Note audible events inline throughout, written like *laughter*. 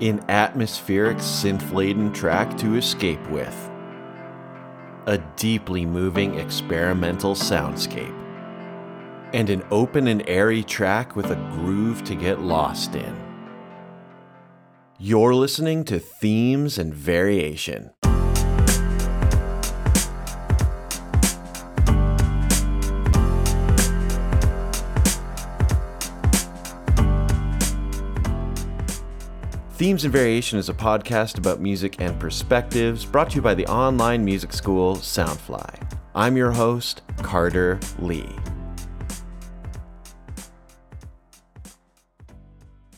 an atmospheric synth laden track to escape with, a deeply moving experimental soundscape, and an open and airy track with a groove to get lost in. You're listening to Themes and Variation. Themes and Variation is a podcast about music and perspectives brought to you by the online music school Soundfly. I'm your host, Carter Lee.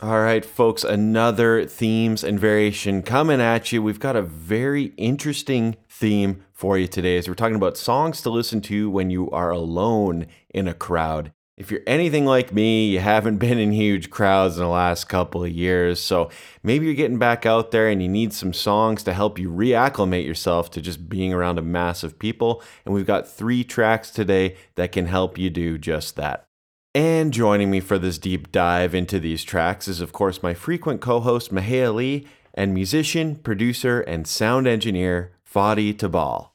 All right, folks, another themes and variation coming at you. We've got a very interesting theme for you today as we're talking about songs to listen to when you are alone in a crowd. If you're anything like me, you haven't *laughs* been in huge crowds in the last couple of years, so maybe you're getting back out there and you need some songs to help you reacclimate yourself to just being around a mass of people. And we've got three tracks today that can help you do just that. And joining me for this deep dive into these tracks is, of course, my frequent co host, Mahea Lee, and musician, producer, and sound engineer, Fadi Tabal.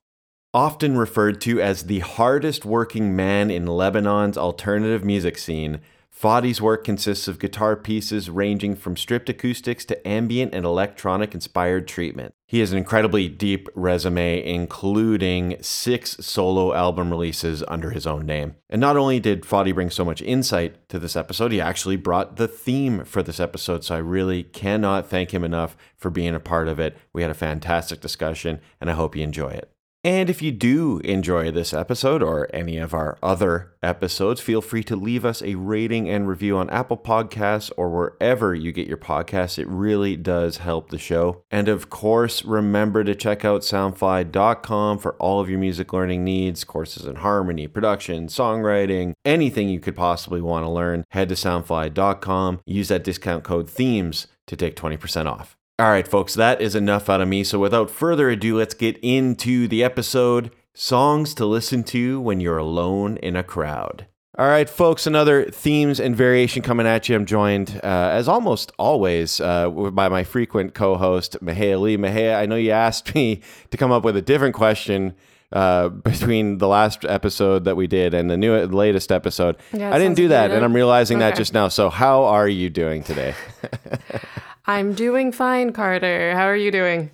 Often referred to as the hardest working man in Lebanon's alternative music scene, Fadi's work consists of guitar pieces ranging from stripped acoustics to ambient and electronic inspired treatment. He has an incredibly deep resume, including six solo album releases under his own name. And not only did Fadi bring so much insight to this episode, he actually brought the theme for this episode. So I really cannot thank him enough for being a part of it. We had a fantastic discussion, and I hope you enjoy it. And if you do enjoy this episode or any of our other episodes, feel free to leave us a rating and review on Apple Podcasts or wherever you get your podcasts. It really does help the show. And of course, remember to check out soundfly.com for all of your music learning needs, courses in harmony, production, songwriting, anything you could possibly want to learn. Head to soundfly.com, use that discount code THEMES to take 20% off. All right, folks, that is enough out of me. So without further ado, let's get into the episode Songs to Listen to When You're Alone in a Crowd. All right, folks, another themes and variation coming at you. I'm joined, uh, as almost always, uh, by my frequent co host, Mahea Lee. I know you asked me to come up with a different question uh, between the last episode that we did and the new latest episode. Yeah, I didn't do that, good. and I'm realizing that just now. So, how are you doing today? *laughs* *laughs* I'm doing fine, Carter. How are you doing?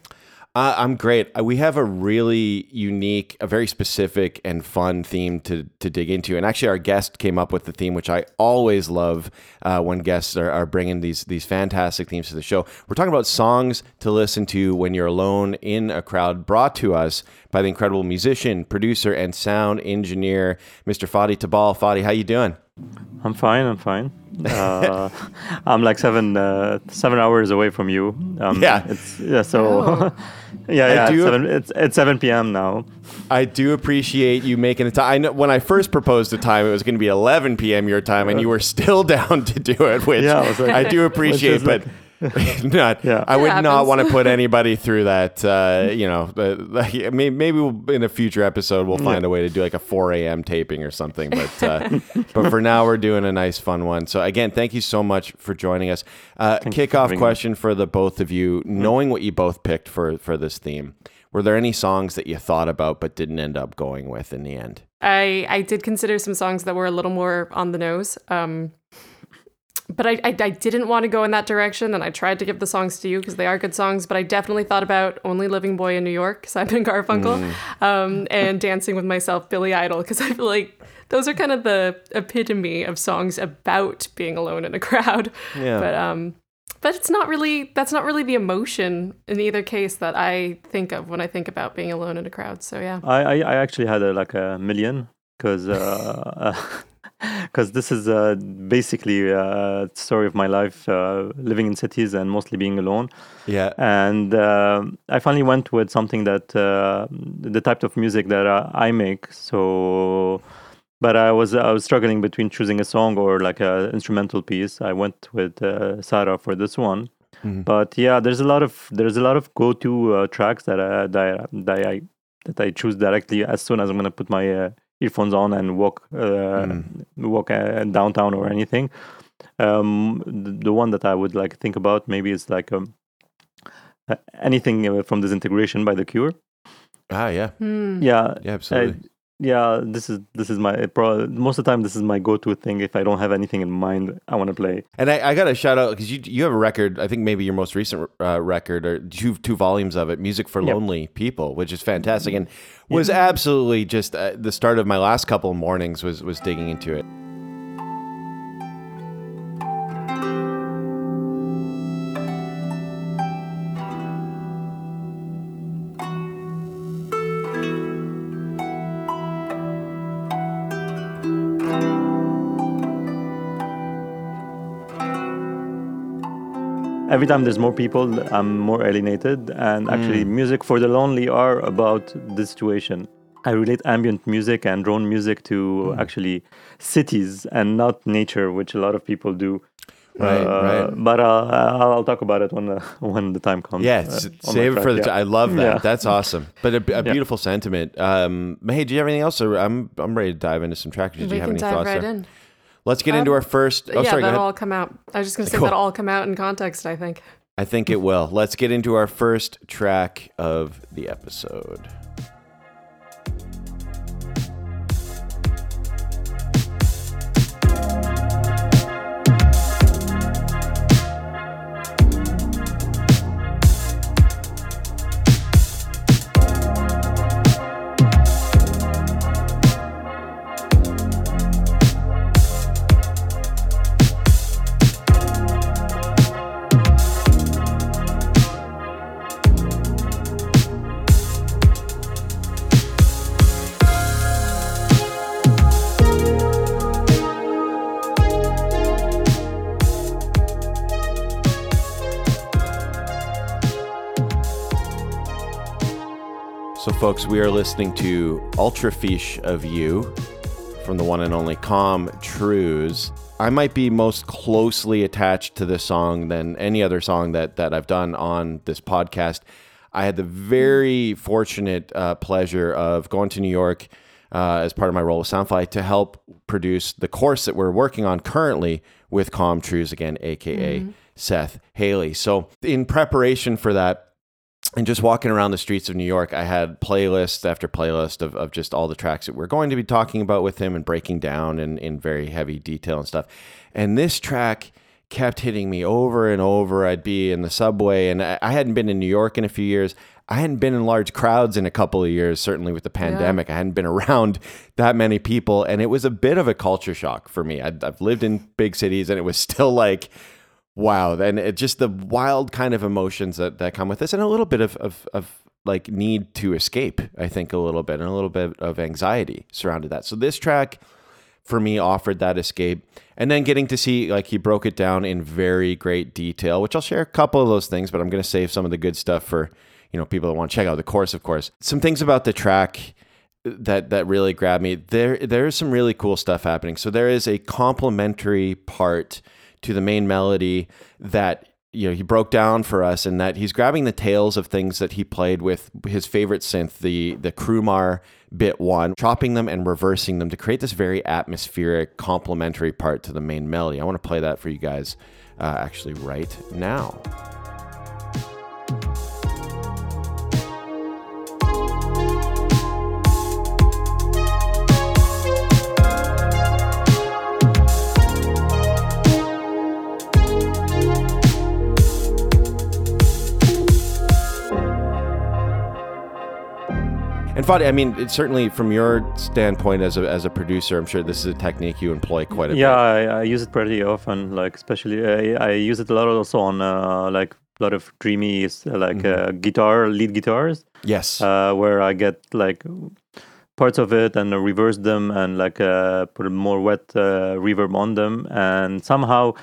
Uh, I'm great. Uh, We have a really unique, a very specific and fun theme to, to dig into. And actually, our guest came up with the theme, which I always love uh, when guests are, are bringing these these fantastic themes to the show. We're talking about songs to listen to when you're alone in a crowd, brought to us by the incredible musician, producer, and sound engineer, Mr. Fadi Tabal. Fadi, how you doing? I'm fine. I'm fine. Uh, I'm like seven uh, seven hours away from you. Um, Yeah. It's yeah. So Oh. *laughs* yeah, yeah. do- It's seven, it's it's seven p.m. now. I do appreciate you making the time. I know when I first proposed the time, it was going to be 11 p.m. your time, and you were still *laughs* down to do it, which Yeah, I like- I do appreciate. is But *laughs* not, Yeah. I would It not want to put *laughs* anybody through that. Uh, you know, the, the, maybe, maybe we'll, in a future episode we'll find a way to do like a 4 a.m. taping or something. But uh, *laughs* but for now, we're doing a nice, fun one. So again, thank you so much for joining us. Uh, Thank for kickoff bringing me. question for the both of you, knowing what you both picked for for this theme. Were there any songs that you thought about but didn't end up going with in the end? I I did consider some songs that were a little more on the nose. Um, but I, I, I didn't want to go in that direction, and I tried to give the songs to you because they are good songs. But I definitely thought about "Only Living Boy in New York," Simon *laughs* Garfunkel, um, and "Dancing with Myself," Billy Idol, because I feel like those are kind of the epitome of songs about being alone in a crowd. Yeah. But um, but it's not really that's not really the emotion in either case that I think of when I think about being alone in a crowd. So yeah. I I, I actually had a, like a million because *laughs* *laughs* because this is uh, basically a story of my life uh, living in cities and mostly being alone. Yeah. and um I finally went with something that uh, the type of music that uh, I make. So, but I was I was struggling between choosing a song or like a instrumental piece. I went with uh, Sarah for this one. Mhm. But yeah, there's a lot of there's a lot of go to uh, tracks that I, that I, that I that I choose directly as soon as I'm gonna put my uh, earphones on and walk uh, walk uh, downtown or anything. Um, the, the one that I would like think about maybe is like um, uh, anything uh, from Disintegration by The Cure. Ah, yeah, Hmm. Yeah, yeah, uh, absolutely. Yeah. This is this is my pro- most of the time. This is my go-to thing if I don't have anything in mind I want to play. And I, I got to shout out because you you have a record. I think maybe your most recent uh, record or two two volumes of it, "Music for Yep. Lonely People," which is fantastic and was absolutely just uh, the start of my last couple of mornings was was digging into it. Every time there's more people, I'm more alienated. And actually, music for the lonely are about this situation. I relate ambient music and drone music to actually cities and not nature, which a lot of people do. Right, Uh, right. But uh, I'll I'll talk about it when uh, *laughs* when the time comes. Yeah, uh, s- on my save it for the. yeah. I love that. Yeah. That's awesome. But a, a beautiful sentiment. Um, hey, do you have anything else? Or I'm I'm ready to dive into some tracks. Did we you have can any dive thoughts right there? in. Let's get into Um, our first. Oh, yeah, sorry. That'll all come out. I was just going to say Cool. that'll all come out in context, I think. I think it will. Let's get into our first track of the episode. Folks, we are listening to Ultra Fiche of You from the one and only Com Truise. I might be most closely attached to this song than any other song that, that I've done on this podcast. I had the very fortunate uh, pleasure of going to New York uh, as part of my role with Soundfly to help produce the course that we're working on currently with Com Truise again, aka Seth Haley. So, in preparation for that, and just walking around the streets of New York, I had playlist after playlist of, of just all the tracks that we're going to be talking about with him and breaking down in, in very heavy detail and stuff. And this track kept hitting me over and over. I'd be in the subway, and I, I hadn't been in New York in a few years. I hadn't been in large crowds in a couple of years, certainly with the pandemic. I hadn't been *laughs* around that many people, and it was a bit of a culture shock for me. I'd, I've lived in big cities, and it was still like, wow then it just the wild kind of emotions that, that come with this and a little bit of, of, of like need to escape i think a little bit and a little bit of anxiety surrounded that. So this track for me offered that escape and then getting to see like he broke it down in very great detail which i'll share a couple of those things but i'm going to save some of the good stuff for you know people that want to check out the course of course. Some things about the track uh, that that really grabbed me. There there's some really cool stuff happening. So there is a complementary part to the main melody that you know he broke down for us and that he's grabbing the tails of things that he played with his favorite synth the the Crumar bit 1 chopping them and reversing them to create this very atmospheric complementary part to the main melody. I want to play that for you guys uh, actually right now And Fadi, I mean, it's certainly from your standpoint as a, as a producer, I'm sure this is a technique you employ quite a bit. Yeah, I, I use it pretty often. Like especially, I, I use it a lot also on uh, like a lot of dreamy, uh, like Mm-hmm. uh, guitar lead guitars. Yes. uh, where I get like parts of it and reverse them and like uh, put a more wet uh, reverb on them, and somehow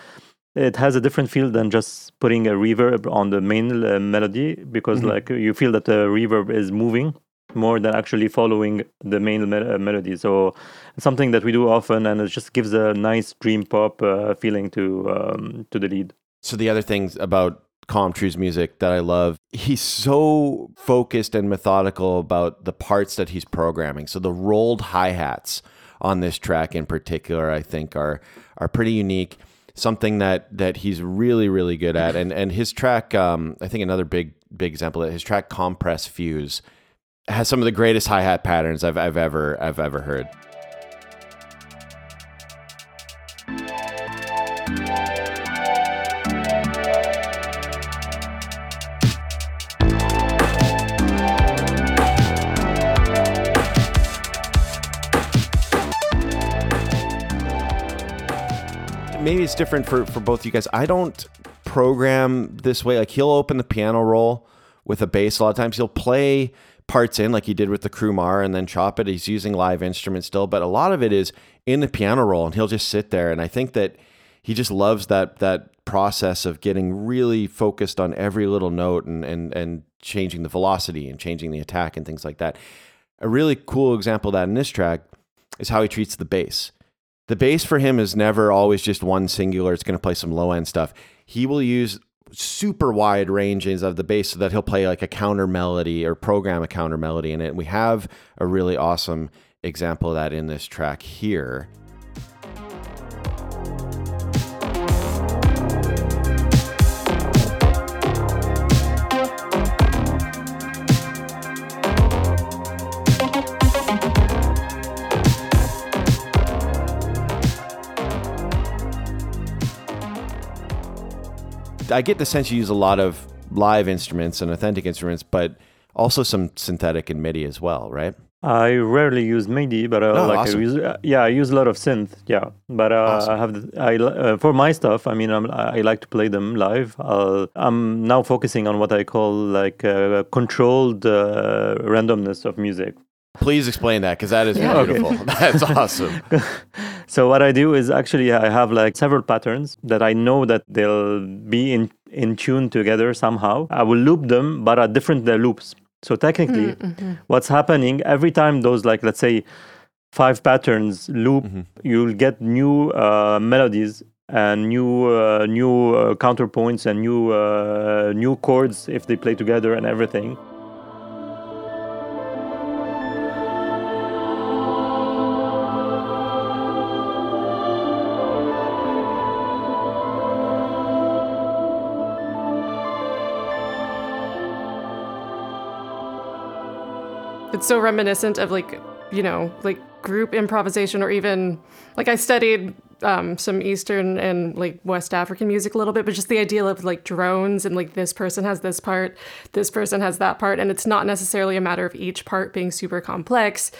it has a different feel than just putting a reverb on the main uh, melody because Mhm. like you feel that the reverb is moving more than actually following the main me- uh, melody. So something that we do often, and it just gives a nice dream pop uh, feeling to um, to the lead. So the other things about Com Truise music that I love, he's so focused and methodical about the parts that he's programming. So the rolled hi-hats on this track in particular, I think are are pretty unique. Something that that he's really really good at, and and his track, um, I think another big big example. His track "Compress Fuse" has some of the greatest hi hat patterns I've, I've ever I've ever heard. maybe it's different for, for both you guys. I don't program this way. Like he'll open the piano roll with a bass. A lot of times he'll play parts in like he did with the Crumar and then chop it. He's using live instruments still, but a lot of it is in the piano roll and he'll just sit there. And I think that he just loves that that process of getting really focused on every little note and and and changing the velocity and changing the attack and things like that. A really cool example of that in this track is how he treats the bass the bass for him is never always just one singular. It's going to play some low end stuff. He will use super wide ranges of the bass so that he'll play like a counter melody or program a counter melody in it. And we have a really awesome example of that in this track here. I get the sense you use a lot of live instruments and authentic instruments, but also some synthetic and MIDI as well, right? I rarely use MIDI, but uh, Oh, like awesome. I use, uh, yeah, I use a lot of synth. Yeah, but uh, Awesome. I have the, I uh, for my stuff. I mean, I'm, I like to play them live. I'll, I'm now focusing on what I call like uh, controlled uh, randomness of music. Please explain that because that is Yeah. beautiful. *laughs* That's awesome. *laughs* so what I do is actually I have like several patterns that I know that they'll be in in tune together somehow. I will loop them, but at different uh, loops. So technically, what's happening every time those like let's say five patterns loop, you'll get new uh, melodies and new uh, new uh, counterpoints and new uh, new chords if they play together and everything. It's so reminiscent of like, you know, like group improvisation or even like I studied um, some Eastern and like West African music a little bit, but just the idea of like drones and like this person has this part, this person has that part. And it's not necessarily a matter of each part being super complex,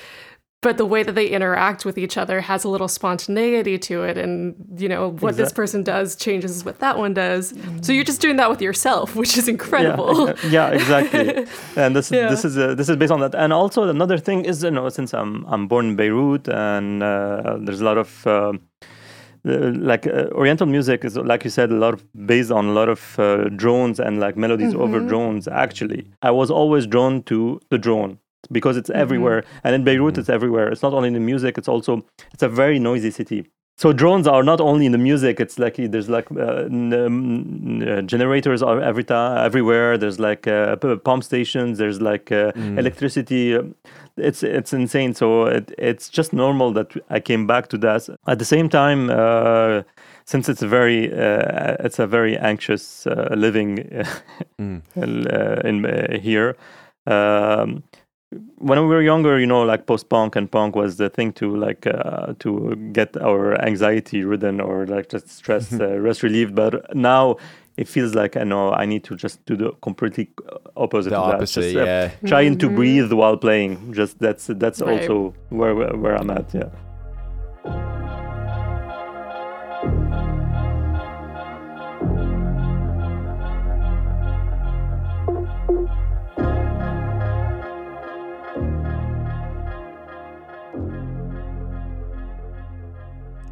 but the way that they interact with each other has a little spontaneity to it. And, you know, what this person does changes what that one does. So you're just doing that with yourself, *laughs* which is incredible. Yeah, yeah, exactly. *laughs* and this Yeah. this is uh, this is based on that. And also another thing is, you know, since I'm I'm born in Beirut, and uh, there's a lot of uh, like uh, Oriental music is like you said, a lot of based on a lot of uh, drones and like melodies over drones. Actually, I was always drawn to the drone because it's everywhere, and in Beirut, it's everywhere. It's not only in the music; it's also it's a very noisy city. So drones are not only in the music. It's like there's like uh, n- n- uh, generators are every time, everywhere. There's like uh, p- pump stations. There's like uh, electricity. Um, It's it's insane. So it, it's just normal that I came back to that. At the same time, uh, since it's a very uh, it's a very anxious uh, living *laughs* uh, in uh, here. Um, when we were younger, you know, like post punk and punk was the thing to like uh, to get our anxiety ridden or like just stress *laughs* uh, rest relieved. But now it feels like I know I need to just do the completely opposite. The of that. opposite, Just, uh, yeah. Trying to breathe while playing. Just that's that's Right. also where where I'm at. Yeah.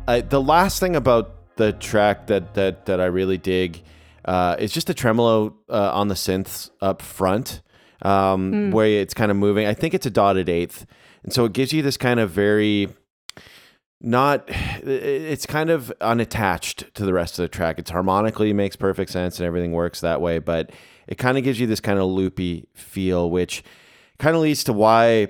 I, the last thing about the track that that that I really dig uh, is just the tremolo uh, on the synths up front, um, where it's kind of moving. I think it's a dotted eighth, and so it gives you this kind of very not. It's kind of unattached to the rest of the track. It's harmonically makes perfect sense and everything works that way, but it kind of gives you this kind of loopy feel, which kind of leads to why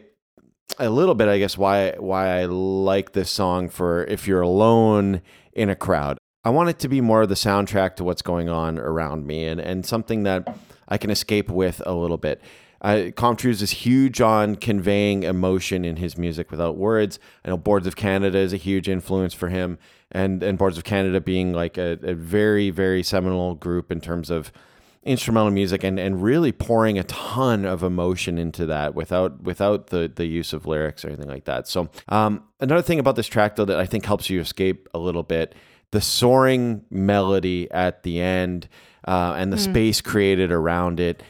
a little bit, I guess, why why I like this song for if you're alone in a crowd. I want it to be more of the soundtrack to what's going on around me, and and something that I can escape with a little bit. Uh, Com Truise is huge on conveying emotion in his music without words. I know Boards of Canada is a huge influence for him, and and Boards of Canada being like a, a very very seminal group in terms of instrumental music and, and really pouring a ton of emotion into that without without the the use of lyrics or anything like that. So um, another thing about this track though that I think helps you escape a little bit, the soaring melody at the end uh, and the mm. space created around it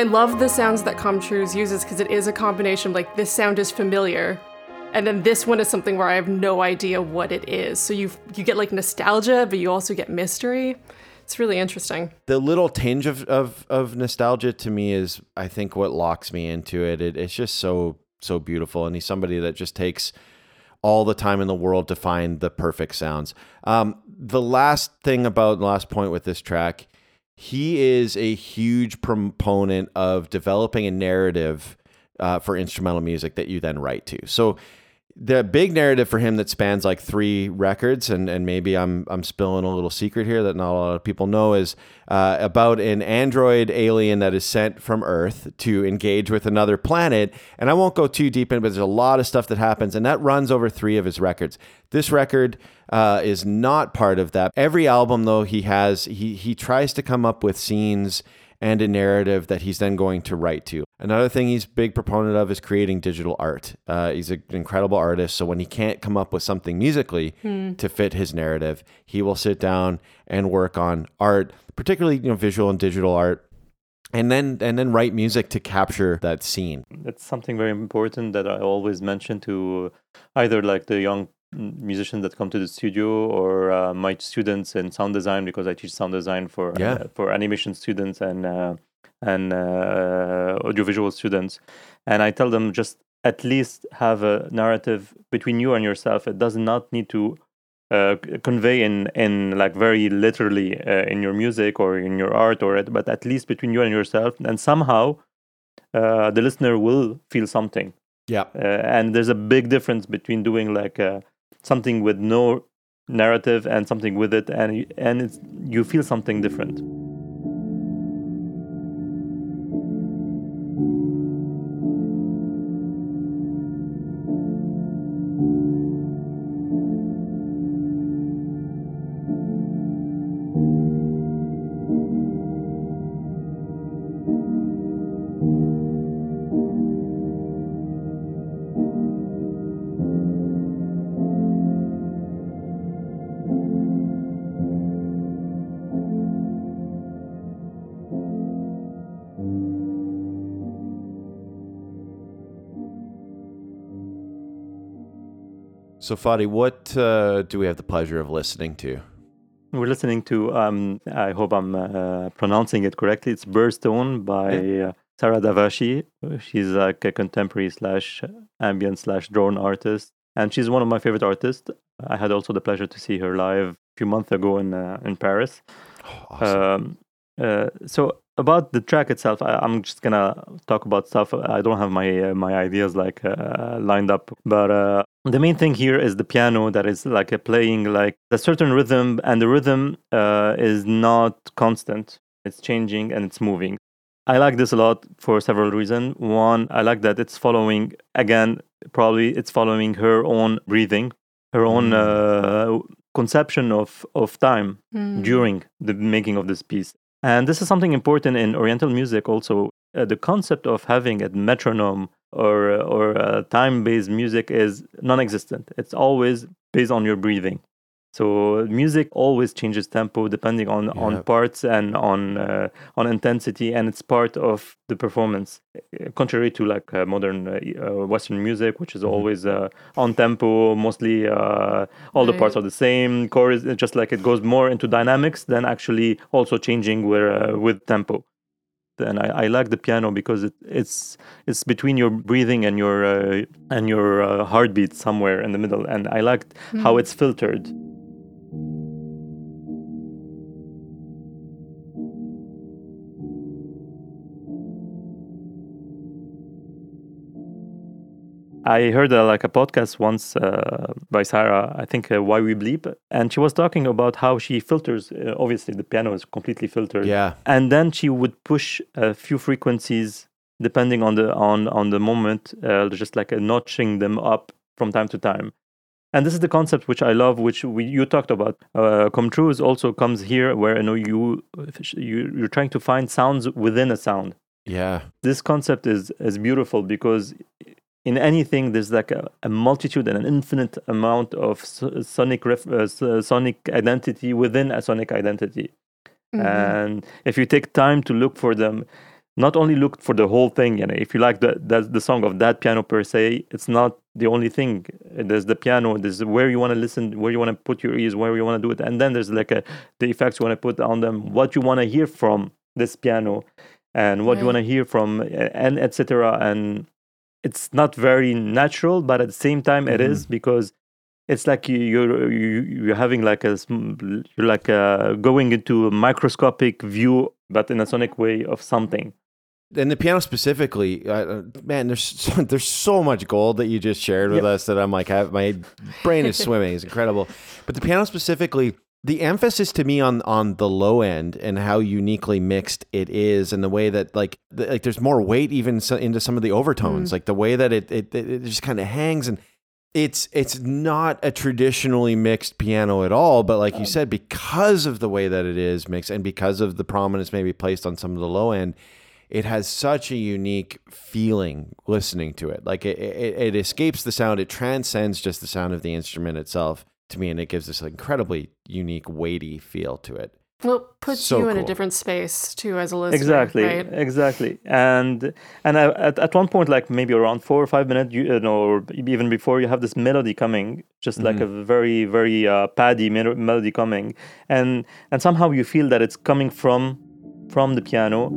I love the sounds that Com Truise uses because it is a combination of like this sound is familiar, and then this one is something where I have no idea what it is. So you you get like nostalgia, but you also get mystery. It's really interesting. The little tinge of, of, of nostalgia to me is, I think, what locks me into it. it. It's just so so beautiful, and he's somebody that just takes all the time in the world to find the perfect sounds. Um, the last thing about the last point with this track he is a huge proponent of developing a narrative uh, for instrumental music that you then write to. So the big narrative for him that spans like three records, and, and maybe I'm I'm spilling a little secret here that not a lot of people know, is uh, about an android alien that is sent from Earth to engage with another planet. And I won't go too deep in, it, but there's a lot of stuff that happens, and that runs over three of his records. This record uh, is not part of that. Every album, though, he has he he tries to come up with scenes and a narrative that he's then going to write to. Another thing he's big proponent of is creating digital art. Uh, he's an incredible artist, so when he can't come up with something musically hmm. to fit his narrative, he will sit down and work on art, particularly you know visual and digital art and then and then write music to capture that scene. It's something very important that I always mention to either like the young musicians that come to the studio or uh, my students in sound design because I teach sound design for yeah. uh, for animation students and uh, and uh, audiovisual students, and I tell them just at least have a narrative between you and yourself. It does not need to uh, convey in in like very literally uh, in your music or in your art or it, but at least between you and yourself, and somehow the listener will feel something. Yeah, and there's a big difference between doing like something with no narrative and something with it and and you feel something different So, Fadi, what uh, do we have the pleasure of listening to? We're listening to, um, I hope I'm uh, pronouncing it correctly. It's Birdstone by uh, Sarah Davachi. She's like a contemporary slash ambient slash drone artist. And she's one of my favorite artists. I had also the pleasure to see her live a few months ago in uh, in Paris. Oh, awesome. um, uh, so about the track itself, I, am just gonna talk about stuff. I don't have my uh, my ideas like uh, lined up, but uh, the main thing here is the piano that is like playing like a certain rhythm, and the rhythm uh, is not constant. It's changing and it's moving. I like this a lot for several reasons. One, I like that it's following again. Probably it's following her own breathing, her own mm. conception of of time mm. during the making of this piece and this is something important in Oriental music also. Uh, the concept of having a metronome or or time-based music is non-existent. It's always based on your breathing. So music always changes tempo depending on, yeah. on parts and on uh, on intensity, and it's part of the performance. Uh, contrary to like uh, modern uh, uh Western music, which is mm-hmm. always uh, on tempo, mostly all right. the parts are the same. Chorus, just like it goes more into dynamics than actually also changing where, with tempo and I, I like the piano because it, it's it's between your breathing and your uh, and your uh, heartbeat somewhere in the middle, and I liked how it's filtered. I heard uh, like a podcast once uh, by Sarah, I think uh, Why We Bleep, and she was talking about how she filters. Uh, obviously, the piano is completely filtered. Yeah. and then she would push a few frequencies depending on the on on the moment, uh, just like uh, notching them up from time to time. And this is the concept which I love, which we, you talked about. Uh, Com Truise also comes here, where you know you you you're trying to find sounds within a sound Yeah. this concept is is beautiful because in anything there's like a, a multitude and an infinite amount of sonic ref, uh, sonic identity within a sonic identity. Mm-hmm. and if you take time to look for them not only look for the whole thing you know if you like the, the the song of that piano per se it's not the only thing. There's the piano there's where you want to listen where you want to put your ears where you want to do it. And then there's like a the effects you want to put on them what you want to hear from this piano and what you want to hear from and etc and it's not very natural but at the same time it is because it's like you, you're you, you're having like a you're like uh, going into a microscopic view but in a sonic way of something and the piano specifically, uh, man, there's *laughs* so, there's so much gold that you just shared with Yep. us that I'm like, have, my brain is swimming. It's incredible. But the piano specifically, the emphasis to me on on the low end and how uniquely mixed it is, and the way that like the, like there's more weight even so, into some of the overtones, mm. like the way that it it, it, it just kind of hangs and. It's it's not a traditionally mixed piano at all, but like you oh. said, because of the way that it is mixed and because of the prominence maybe placed on some of the low end, it has such a unique feeling listening to it. Like it, it, it escapes the sound, it transcends just the sound of the instrument itself to me, and it gives this incredibly unique, weighty feel to it. Well, it puts So you in a different space too as a listener. exactly Right? exactly and and I, at, at one point like maybe around four or five minutes you know or even before you have this melody coming just like a very very uh, paddy melody coming and and somehow you feel that it's coming from from the piano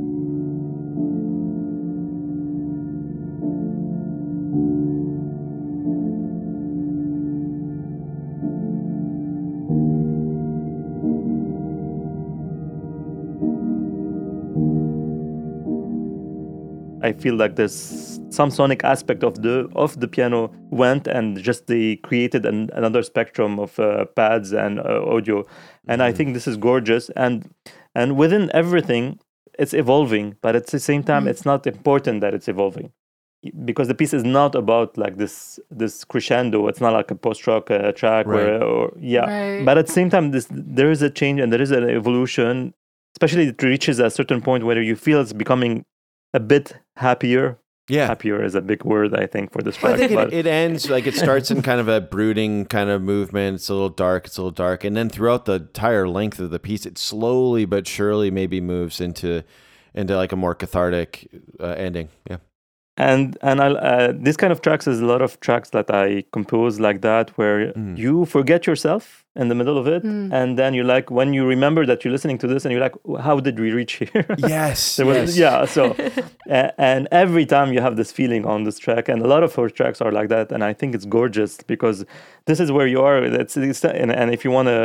I feel like there's some sonic aspect of the of the piano went and just they created an, another spectrum of uh, pads and uh, audio, and I think this is gorgeous. And and within everything, it's evolving, but at the same time, it's not important that it's evolving because the piece is not about like this this crescendo. It's not like a post rock uh, track Right. or, or yeah. Right. But at the same time, this there is a change and there is an evolution. Especially, it reaches a certain point where you feel it's becoming a bit happier. Yeah. Happier is a big word, I think, for this I think but it, it ends like it starts in kind of a brooding kind of movement. It's a little dark. It's a little dark, and then throughout the entire length of the piece, it slowly but surely maybe moves into into like a more cathartic uh, ending. Yeah. And and I uh, this kind of tracks is a lot of tracks that I compose like that, where Mm. you forget yourself in the middle of it, and then you're like, when you remember that you're listening to this, and you're like, how did we reach here? *laughs* Yes. There was- yeah so *laughs* a- and every time you have this feeling on this track and a lot of her tracks are like that and i think it's gorgeous because this is where you are it's, it's and, and if you want to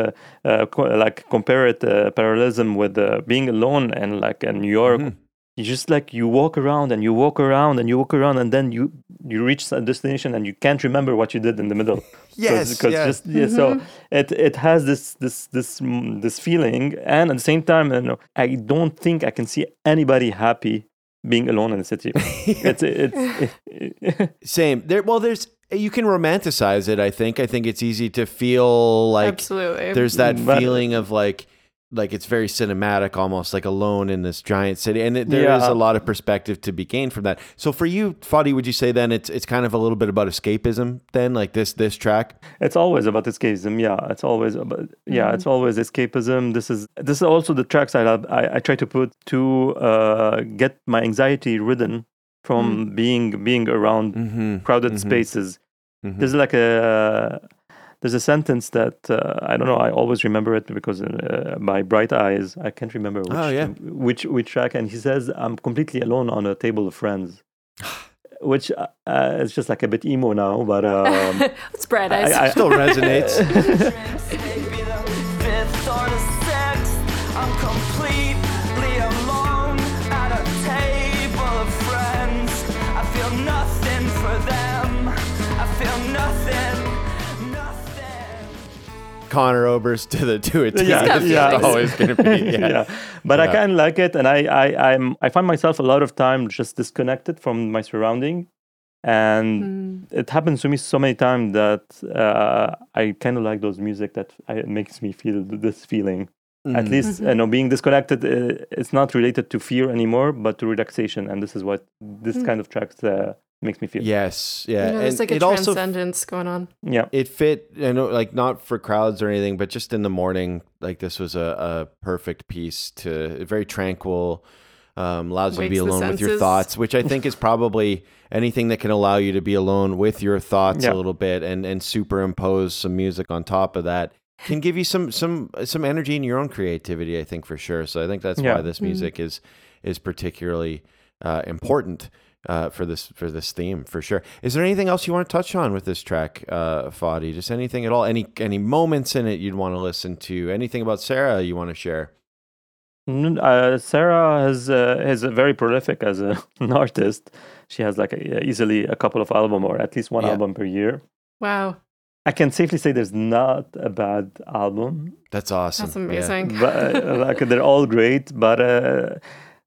uh, co- like compare it uh, parallelism with uh, being alone and like in new york you just like you walk around and you walk around and you walk around and then you you reach a destination and you can't remember what you did in the middle *laughs* Yes, because yeah. just yeah, so it it has this this this mm, this feeling and at the same time you know, i don't think i can see anybody happy being alone in the city *laughs* it's it's it, *laughs* Same. There. Well, there's you can romanticize it. I think. I think it's easy to feel like Absolutely. there's that But- feeling of like like it's very cinematic almost like alone in this giant city and it, there is Yeah. a lot of perspective to be gained from that so for you Fadi would you say then it's it's kind of a little bit about escapism then like this this track it's always about escapism yeah it's always about yeah it's always escapism this is this is also the tracks i love i, I try to put to uh, get my anxiety ridden from being being around mm-hmm. crowded Mhm. spaces Mhm. there's like a there's a sentence that uh, I don't know. I always remember it because uh, by Bright Eyes. I can't remember which, Oh, yeah. which which track. And he says, "I'm completely alone on a table of friends," *sighs* which uh, uh, is just like a bit emo now, but um, *laughs* It's Bright Eyes. I, I, Still resonates. *laughs* *laughs* Conor Oberst to the to a T. Yeah, It's yeah. always going to be. *laughs* Yeah. yeah. But I kind of like it, and I, I, I'm, I find myself a lot of time just disconnected from my surrounding, and Mm. it happens to me so many times that uh, I kind of like those music that I, makes me feel this feeling. At Mm. least you know, being disconnected, uh, it's not related to fear anymore, but to relaxation, and this is what this Mm. kind of tracks uh, makes me feel. Yes. Yeah. you know, there's and like a it also transcendence going on. Yeah, it fit i know like not for crowds or anything but just in the morning like this was a, a perfect piece to very tranquil um, allows you to be alone with your thoughts which i think is *laughs* probably anything that can allow you to be alone with your thoughts Yeah. a little bit and and superimpose some music on top of that can give you some some some energy in your own creativity i think for sure so i think that's Yeah. why this music is is particularly uh, important uh, for this for this theme for sure. Is there anything else you want to touch on with this track, uh, Fadi? Just anything at all? Any any moments in it you'd want to listen to? Anything about Sarah you want to share? Uh, Sarah has uh, is very prolific as a, *laughs* an artist. She has like a, easily a couple of album or at least one Yeah. album per year. Wow, I can safely say there's not a bad album, That's awesome. that's Yeah. amazing. but uh, like they're all great. But uh,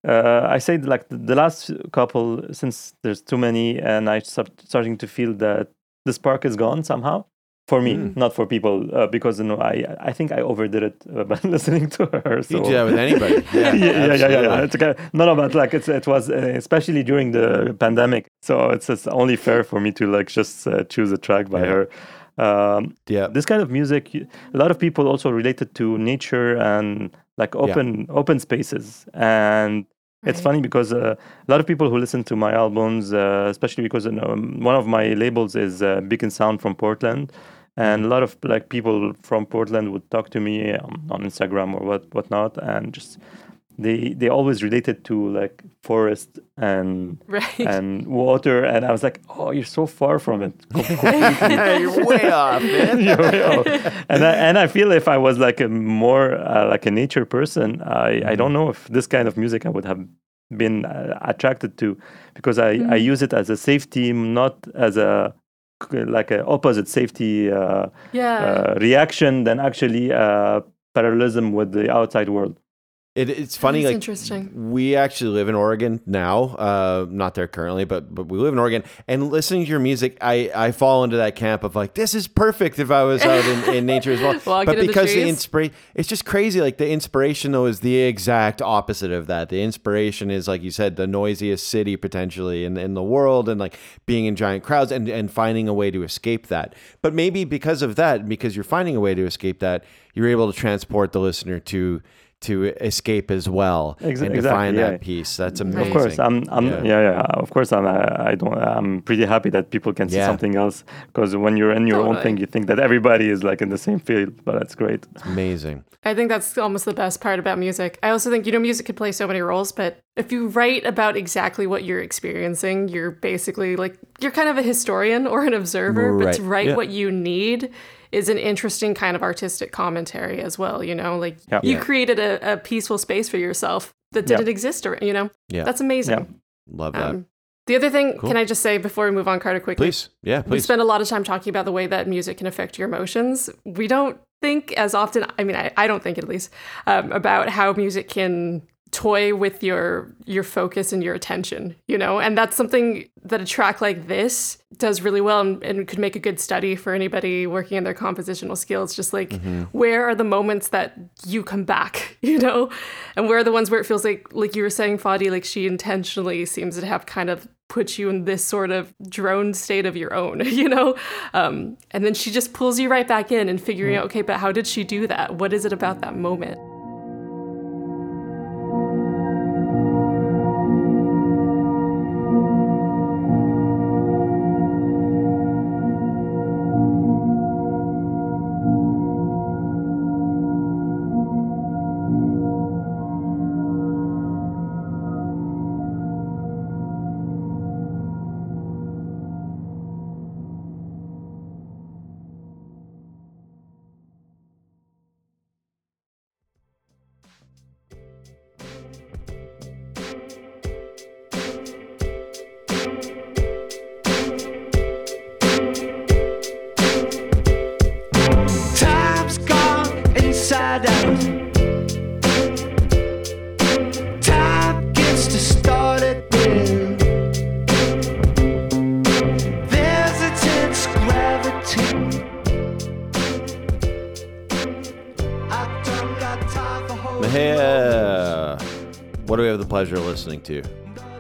uh, I say like the, last couple, since there's too many, and I start starting to feel that the spark is gone somehow. For me, Mm. not for people, uh, because you know, I I think I overdid it uh, *laughs* by listening to her. So You do that with anybody. *laughs* Yeah, yeah, yeah, yeah, yeah, yeah. It's okay. No, no, but like it's it was uh, especially during the pandemic, so it's it's only fair for me to like just uh, choose a track by Yeah. her. Um, Yeah. this kind of music, a lot of people also related to nature and like open open spaces, and it's Right. funny because uh, a lot of people who listen to my albums, uh, especially because know, one of my labels is uh, Beacon Sound from Portland, and a lot of like people from Portland would talk to me um, on Instagram or what whatnot, and just they they always related to like forest and Right. and water, and I was like, oh, you're so far from it. *laughs* You're way off, man. *laughs* You're way off. and I, and I feel if I was like a more uh, like a nature person, I, I don't know if this kind of music I would have been uh, attracted to because I, I use it as a safety, not as a like an opposite safety uh, yeah. uh, reaction than actually uh, parallelism with the outside world. It, it's funny, like interesting. we actually live in Oregon now. Uh, not there currently, but but we live in Oregon. And listening to your music, I I fall into that camp of like this is perfect if I was out in, *laughs* in nature as well. But the because the trees. inspiration, it's just crazy. Like the inspiration though is the exact opposite of that. The inspiration is like you said, the noisiest city potentially in in the world, and like being in giant crowds and and finding a way to escape that. But maybe because of that, because you're finding a way to escape that, you're able to transport the listener to to escape as well Ex- and to find yeah. that peace. That's Of amazing. Of course, I'm. I'm. Yeah. Yeah, yeah. Of course, I'm. I, I don't. I'm pretty happy that people can see Yeah. something else because when you're in your own thing, you think that everybody is like in the same field. But that's great. amazing. I think that's almost the best part about music. I also think, you know, music could play so many roles, but if you write about exactly what you're experiencing, you're basically like, you're kind of a historian or an observer, but to write Yeah. what you need is an interesting kind of artistic commentary as well, you know? Like, Yeah. you Yeah. created a, a peaceful space for yourself that didn't exist, or, you know? Yeah. That's amazing. Yeah. Love that. Um, the other thing, Cool. can I just say before we move on, Carter, quickly? please. Yeah, please. We spend a lot of time talking about the way that music can affect your emotions. We don't think as often, I mean, I, I don't think at least, um, about how music can toy with your your focus and your attention you know? And that's something that a track like this does really well and, and could make a good study for anybody working in their compositional skills. Just like where are the moments that you come back *laughs* you know? And where are the ones where it feels like like you were saying Fadi like she intentionally seems to have kind of put you in this sort of drone state of your own *laughs* you know? Um, and then she just pulls you right back in and figuring out okay but how did she do that? What is it about that moment listening to?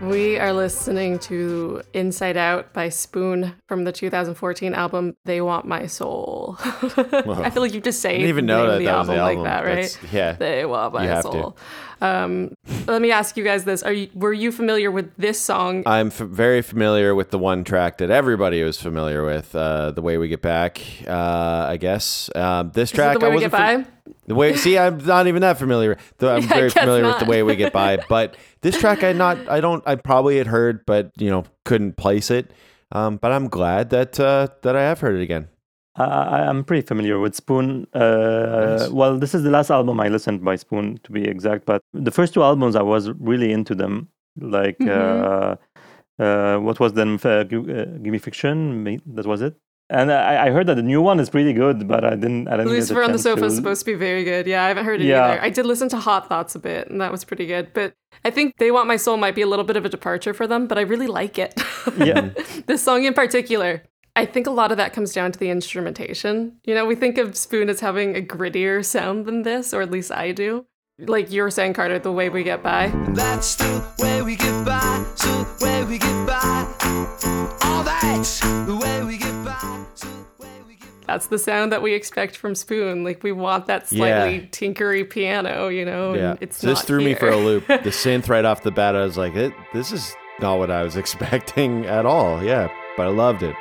We are listening to Inside Out by Spoon from the 2014 album They Want My Soul. *laughs* I feel like you just say didn't even know that the that was album, the like that, right? That's- yeah. They Want My You have to. Soul. Um, let me ask you guys this: Are you were you familiar with this song? I'm f- very familiar with the one track that everybody was familiar with, uh, "The Way We Get Back." Uh, I guess um, this Is track the way I we get by? The way, see, I'm not even that familiar. Though I'm *laughs* Yeah, very guess familiar with the way we get by, but *laughs* this track I not, I don't, I probably had heard, but you know, couldn't place it. Um, but I'm glad that uh, that I have heard it again. I, I- I'm pretty familiar with Spoon. Uh, Nice. Well, this is the last album I listened by Spoon, to be exact. But the first two albums, I was really into them. Like, uh, uh, what was then? Uh, Gi- uh, Gimme Fiction. That was it. And I, I heard that the new one is pretty good, but I didn't. I didn't. get Lucifer on the chance Sofa is supposed to be very good. Yeah, I haven't heard it Yeah. either. I did listen to Hot Thoughts a bit, and that was pretty good. But I think They Want My Soul might be a little bit of a departure for them, but I really like it. Yeah. *laughs* this song in particular. I think a lot of that comes down to the instrumentation. You know, we think of Spoon as having a grittier sound than this, or at least I do. Like you were saying, Carter, the way we get by. That's the way we get by, so the way we get by. Oh, that's the That's the sound that we expect from Spoon. Like we want that Yeah. slightly tinkery piano, you know. Yeah, And it's so this threw me for a loop. *laughs* The synth right off the bat, I was like, it, this is not what I was *laughs* expecting at all. Yeah, but I loved it.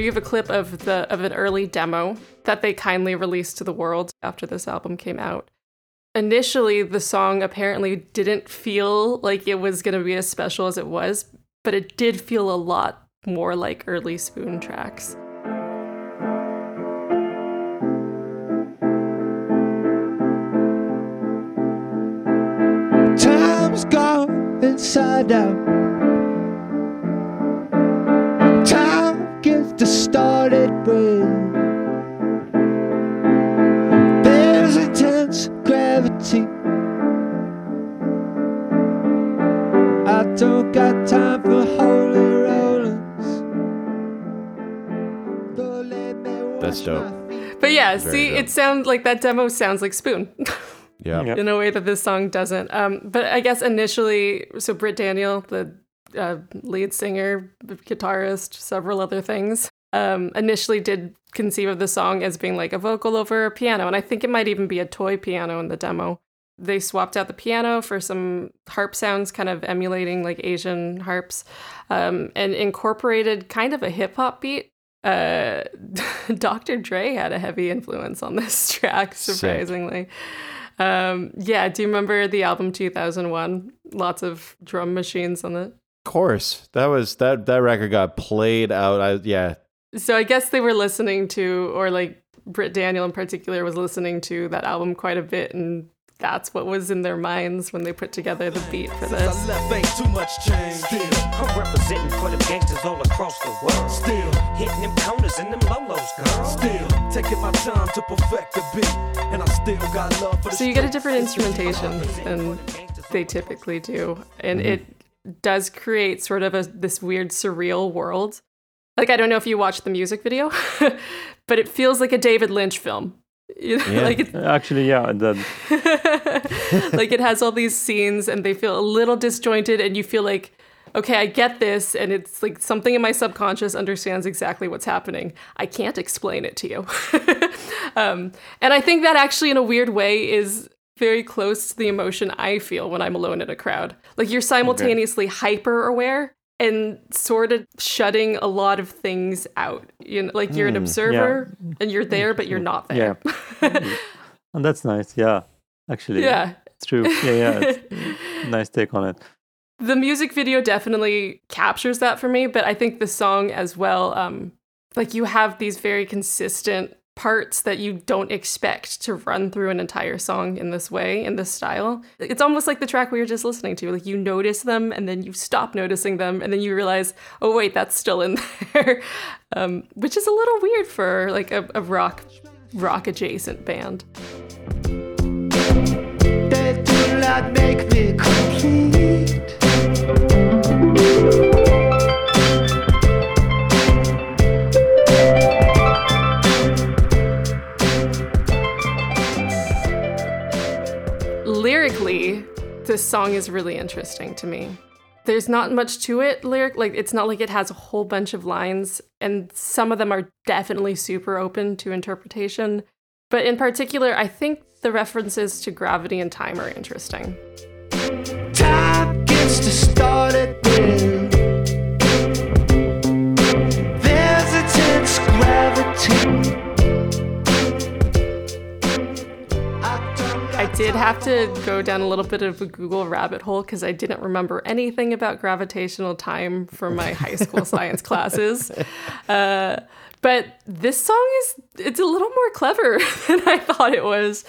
You have a clip of the of an early demo that they kindly released to the world after this album came out. Initially, the song apparently didn't feel like it was going to be as special as it was, but it did feel a lot more like early Spoon tracks. Time's gone inside out. Time gets distorted brain. There's intense gravity. I don't got time for holy rollings. Don't let me wash That's dope. But yeah, Very see, dope. it sounds like that demo sounds like Spoon. *laughs* Yeah. Yeah. in a way that this song doesn't. Um, but I guess initially, so Britt Daniel, the uh, lead singer, guitarist, several other things, um, initially did conceive of the song as being like a vocal over a piano, and I think it might even be a toy piano in the demo. They swapped out the piano for some harp sounds, kind of emulating like Asian harps, um, and incorporated kind of a hip hop beat. Uh, *laughs* Dr. Dre had a heavy influence on this *laughs* track, surprisingly. Um, yeah, do you remember the album 2001? Lots of drum machines on it. Of course, that was that that record got played out. I yeah, So I guess they were listening to, or like Britt Daniel in particular was listening to that album quite a bit, and that's what was in their minds when they put together the beat for I this. left ain't too much change. Still, I'm representing for them gangsters all across the world. still, Hitting them corners and them lolos, girl. still taking my time to perfect the beat, and I still got love for the So you get a different instrumentation than they typically do, and mm-hmm. it does create sort of a this weird surreal world. Like I don't know if you watched the music video, *laughs* but it feels like a David Lynch film. Yeah. *laughs* like it, Actually, yeah, that *laughs* like it has all these scenes and they feel a little disjointed and you feel like okay i get this and it's like something in my subconscious understands exactly what's happening i can't explain it to you um, and i think that actually in a weird way is very close to the emotion i feel when i'm alone in a crowd. Like you're simultaneously hyper aware and sort of shutting a lot of things out you know? Like you're an observer and you're there but you're not there. Yeah, *laughs* and that's nice. Yeah, actually, yeah. It's true. Yeah, yeah, *laughs* nice take on it. the music video definitely captures that for me but i think the song as well um like you have these very consistent parts that you don't expect to run through an entire song in this way, in this style. It's almost like the track we were just listening to. Like you notice them and then you stop noticing them and then you realize, oh wait, that's still in *laughs* there. um, which is a little weird for like a, a rock rock adjacent band. They do not make me complete. Lyrically, this song is really interesting to me. There's not much to it lyric like it's not like it has a whole bunch of lines and some of them are definitely super open to interpretation. But in particular, I think the references to gravity and time are interesting. Time gets to start. There's gravity. Did have to go down a little bit of a Google rabbit hole because I didn't remember anything about gravitational time from my high school *laughs* science classes. Uh, but this song is it's a little more clever *laughs* than I thought it was.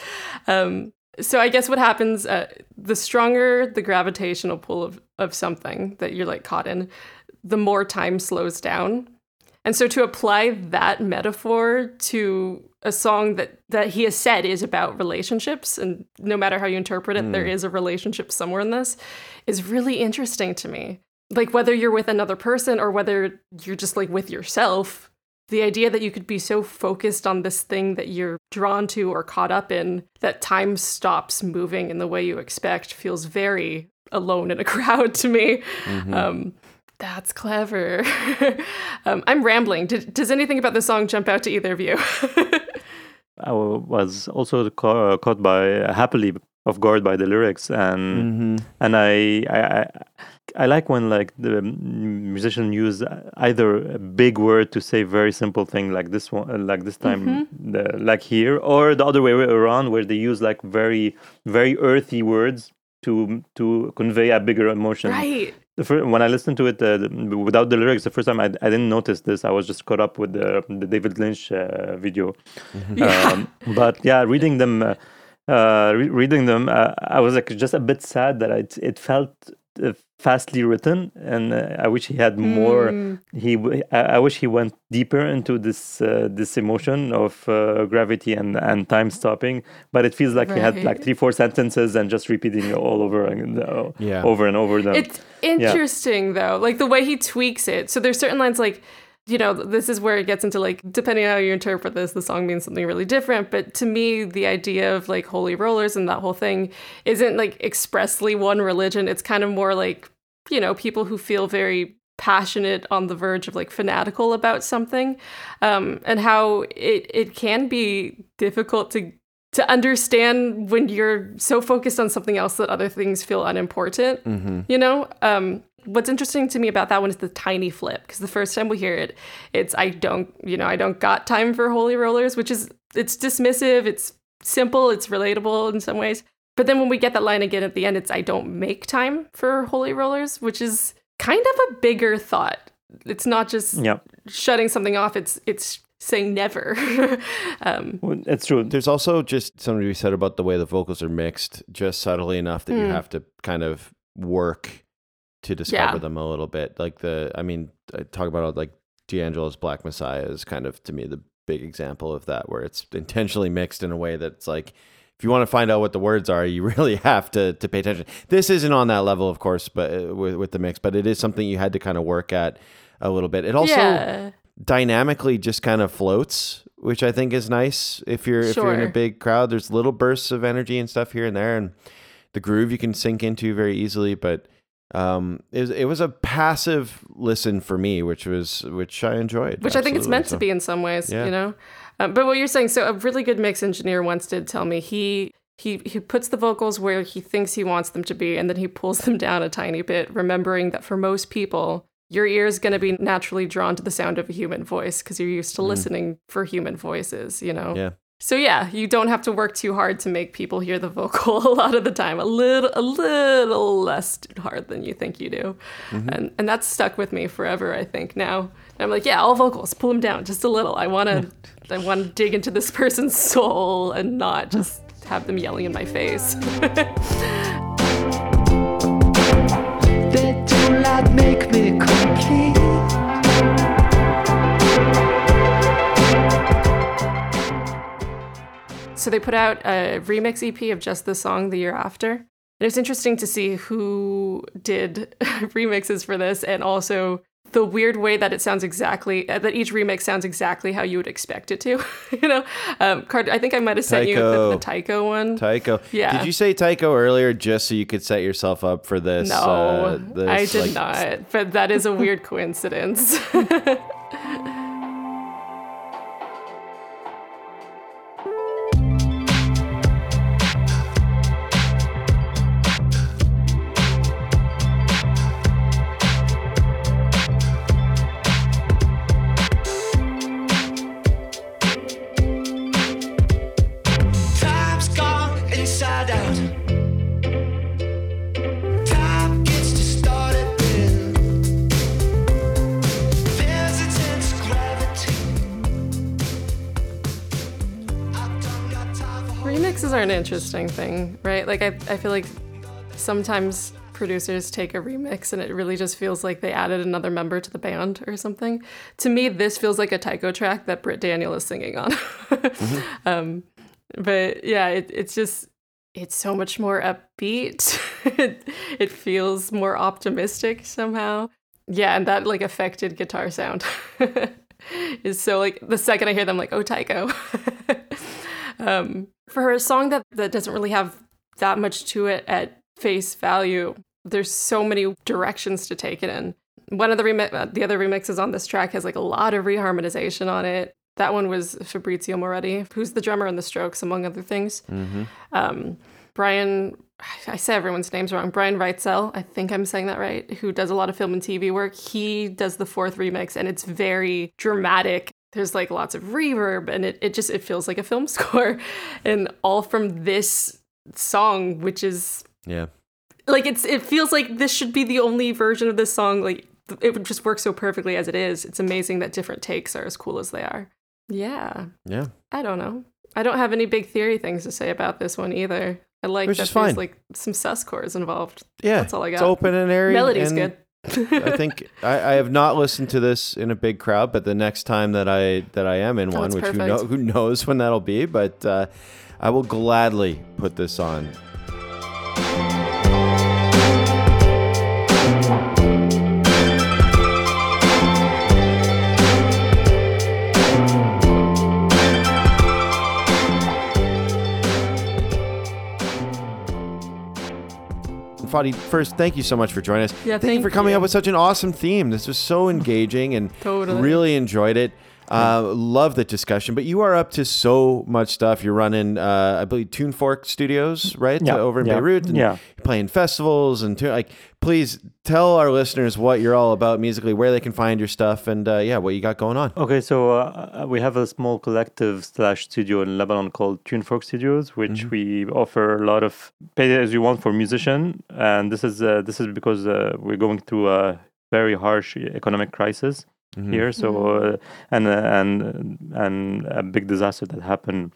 Um, so I guess what happens, uh, the stronger the gravitational pull of, of something that you're like caught in, the more time slows down. And so to apply that metaphor to a song that that he has said is about relationships and no matter how you interpret it there is a relationship somewhere in this is really interesting to me. Like whether you're with another person or whether you're just like with yourself, the idea that you could be so focused on this thing that you're drawn to or caught up in that time stops moving in the way you expect feels very alone in a *laughs* crowd to me. Um, that's clever. *laughs* um, I'm rambling. Did, does anything about the song jump out to either of you? *laughs* I was also ca- caught by happily off guard by the lyrics, and and I, I I I like when like the musician use either a big word to say very simple thing like this one, like this time, the, like here, or the other way around where they use like very very earthy words to to convey a bigger emotion. right. The fir- when I listened to it uh, the- without the lyrics, the first time I, I didn't notice this. I was just caught up with the, the David Lynch uh, video. Um, *laughs* but yeah, reading them, uh, uh, re- reading them, uh, I was like just a bit sad that it it felt uh, fastly written, and uh, I wish he had more. He, I wish he went deeper into this uh, this emotion of uh, gravity and and time stopping. But it feels like he had like three four sentences and just repeating it all over and uh, Yeah. over and over them. It's interesting though, like the way he tweaks it. So there's certain lines like, you know, this is where it gets into like, depending on how you interpret this, the song means something really different. But to me, the idea of like holy rollers and that whole thing isn't like expressly one religion. It's kind of more like, you know, people who feel very passionate on the verge of like fanatical about something um, and how it, it can be difficult to to understand when you're so focused on something else that other things feel unimportant you know um, what's interesting to me about that one is the tiny flip because the first time we hear it it's i don't you know i don't got time for holy rollers which is it's dismissive it's simple it's relatable in some ways. But then when we get that line again at the end it's i don't make time for holy rollers which is kind of a bigger thought. It's not just yeah, shutting something off it's it's saying never. *laughs* Um, well, it's true. There's also just something to be said about the way the vocals are mixed, just subtly enough that you have to kind of work to discover Yeah. them a little bit. Like the, I mean, I talk about like D'Angelo's Black Messiah is kind of to me the big example of that, where it's intentionally mixed in a way that's like, if you want to find out what the words are, you *laughs* really have to to pay attention. This isn't on that level, of course, but uh, with, with the mix, but it is something you had to kind of work at a little bit. It also yeah dynamically just kind of floats, which I think is nice. If you're if you're in a big crowd, there's little bursts of energy and stuff here and there, and the groove you can sink into very easily. But um, it was, it was a passive listen for me, which was which I enjoyed. which I think it's absolutely. meant to be in some ways, Yeah. you know. Um, but what you're saying, so a really good mix engineer once did tell me he he he puts the vocals where he thinks he wants them to be, and then he pulls them down a tiny bit, remembering that for most people, your ear is going to be naturally drawn to the sound of a human voice because you're used to listening for human voices, you know. Mm. Yeah. So yeah, you don't have to work too hard to make people hear the vocal *laughs* a lot of the time. A little a little less hard than you think you do. Mm-hmm. And and that's stuck with me forever, I think now. And I'm like, yeah, all vocals, pull them down just a little. I want to I want to dig into this *laughs* person's soul and not just have them yelling in my face. *laughs* They do not make me complete. So they put out a remix EP of just the song the year after. And it's interesting to see who did *laughs* remixes for this and also the weird way that it sounds exactly uh, that each remix sounds exactly how you would expect it to. *laughs* you know, um, Card, I think I might have sent you the, the Tycho one. Tycho. Yeah. Did you say Tycho earlier just so you could set yourself up for this? no, uh, this, I did like, not. But that is a weird coincidence. *laughs* interesting thing, right? Like I, I feel like sometimes producers take a remix and it really just feels like they added another member to the band or something. To me, this feels like a Tycho track that Britt Daniel is singing on. *laughs* um, but yeah, it, it's just it's so much more upbeat. *laughs* it, it feels more optimistic somehow. Yeah, and that like affected guitar sound *laughs* is so like the second I hear them, like oh Tycho. Um, for her a song that that doesn't really have that much to it at face value, there's so many directions to take it in. One of the remi- uh, the other remixes on this track has like a lot of reharmonization on it. That one was Fabrizio Moretti, who's the drummer in the Strokes, among other things. Um, Brian, I say everyone's names wrong. Brian Reitzell, I think I'm saying that right, who does a lot of film and TV work. He does the fourth remix, and it's very dramatic. There's like lots of reverb, and it, it just it feels like a film *laughs* score, and all from this song, which is Yeah. like it's it feels like this should be the only version of this song. Like it would just work so perfectly as it is. It's amazing that different takes are as cool as they are. Yeah, Yeah. I don't know. I don't have any big theory things to say about this one either. I like Which that is there's like some sus chords involved. Yeah. That's all I It's got. open and airy. Melody's and good. I think I, I have not listened to this in a big crowd, but the next time that I that I am in Oh, one, it's which who, know, who knows when that'll be, but uh, I will gladly put this on. Fadi, first, thank you so much for joining us. Yeah, thank, you for coming you. up with such an awesome theme. This was so engaging and Totally. really enjoyed it. Uh, love the discussion, but you are up to so much stuff. You're running, uh, I believe, Tune Fork Studios, right, Yeah, over in yeah, Beirut, and yeah. playing festivals and like. Please tell our listeners what you're all about musically, where they can find your stuff, and uh, yeah, what you got going on. Okay, so uh, we have a small collective slash studio in Lebanon called TuneFork Studios, which we offer a lot of pay as you want for musician, and this is uh, this is because uh, we're going through a very harsh economic crisis here. So uh, and uh, and and a big disaster that happened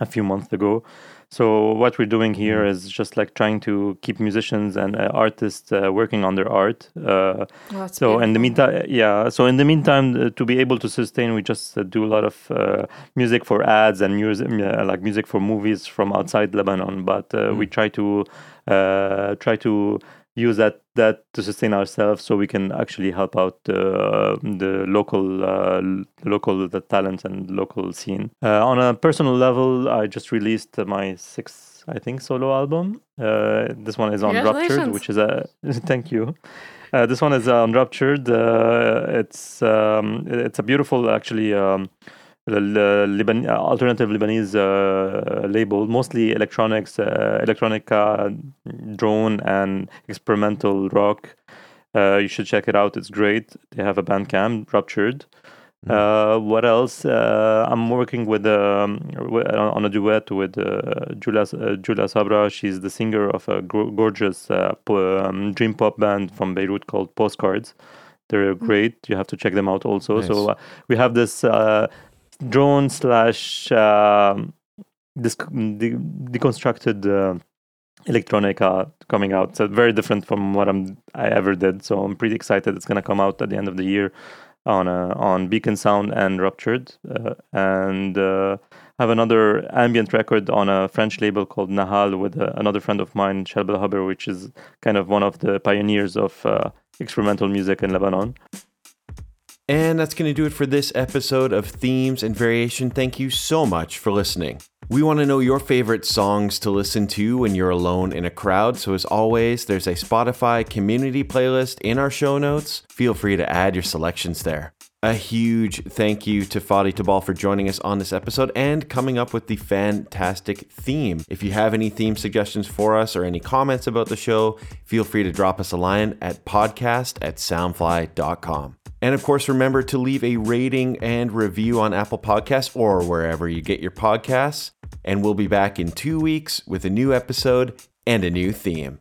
a few months ago. So what we're doing here is just like trying to keep musicians and uh, artists uh, working on their art. Uh, Oh, that's so in the beautiful. meantime, yeah. So in the meantime, uh, to be able to sustain, we just uh, do a lot of uh, music for ads and music, uh, like music for movies from outside Lebanon. But uh, we try to uh, try to use that that to sustain ourselves, so we can actually help out uh, the local uh, local the talent and local scene. Uh, on a personal level, I just released my sixth, I think, solo album. Uh, this one is on Ruptured, which is a *laughs* thank you. Uh, this one is on Ruptured. Uh, it's um, it's a beautiful, actually, um, Liban- uh, alternative Lebanese uh, label, mostly electronics, uh, electronic uh, drone and experimental rock. Uh, you should check it out. It's great. They have a band Bandcamp, Ruptured. Uh, what else? Uh, I'm working with um, on a duet with uh, Julia uh, Julia Sabra. She's the singer of a gorgeous uh, po- um, dream pop band from Beirut called Postcards. They're great. You have to check them out also. So uh, we have this uh, drone slash um this de- deconstructed uh, electronica coming out. So very different from what I'm I ever did. So I'm pretty excited. It's gonna come out at the end of the year on uh, on Beacon Sound and Ruptured, uh, and uh, have another ambient record on a French label called Nahal with uh, another friend of mine, Charbel Haber, which is kind of one of the pioneers of uh, experimental music in Lebanon. And that's going to do it for this episode of Themes and Variation. Thank you so much for listening. We want to know your favorite songs to listen to when you're alone in a crowd. So, as always, there's a Spotify community playlist in our show notes. Feel free to add your selections there. A huge thank you to Fadi Tabbal for joining us on this episode and coming up with the fantastic theme. If you have any theme suggestions for us or any comments about the show, feel free to drop us a line at podcast at soundfly.com. And of course, remember to leave a rating and review on Apple Podcasts or wherever you get your podcasts. And we'll be back in two weeks with a new episode and a new theme.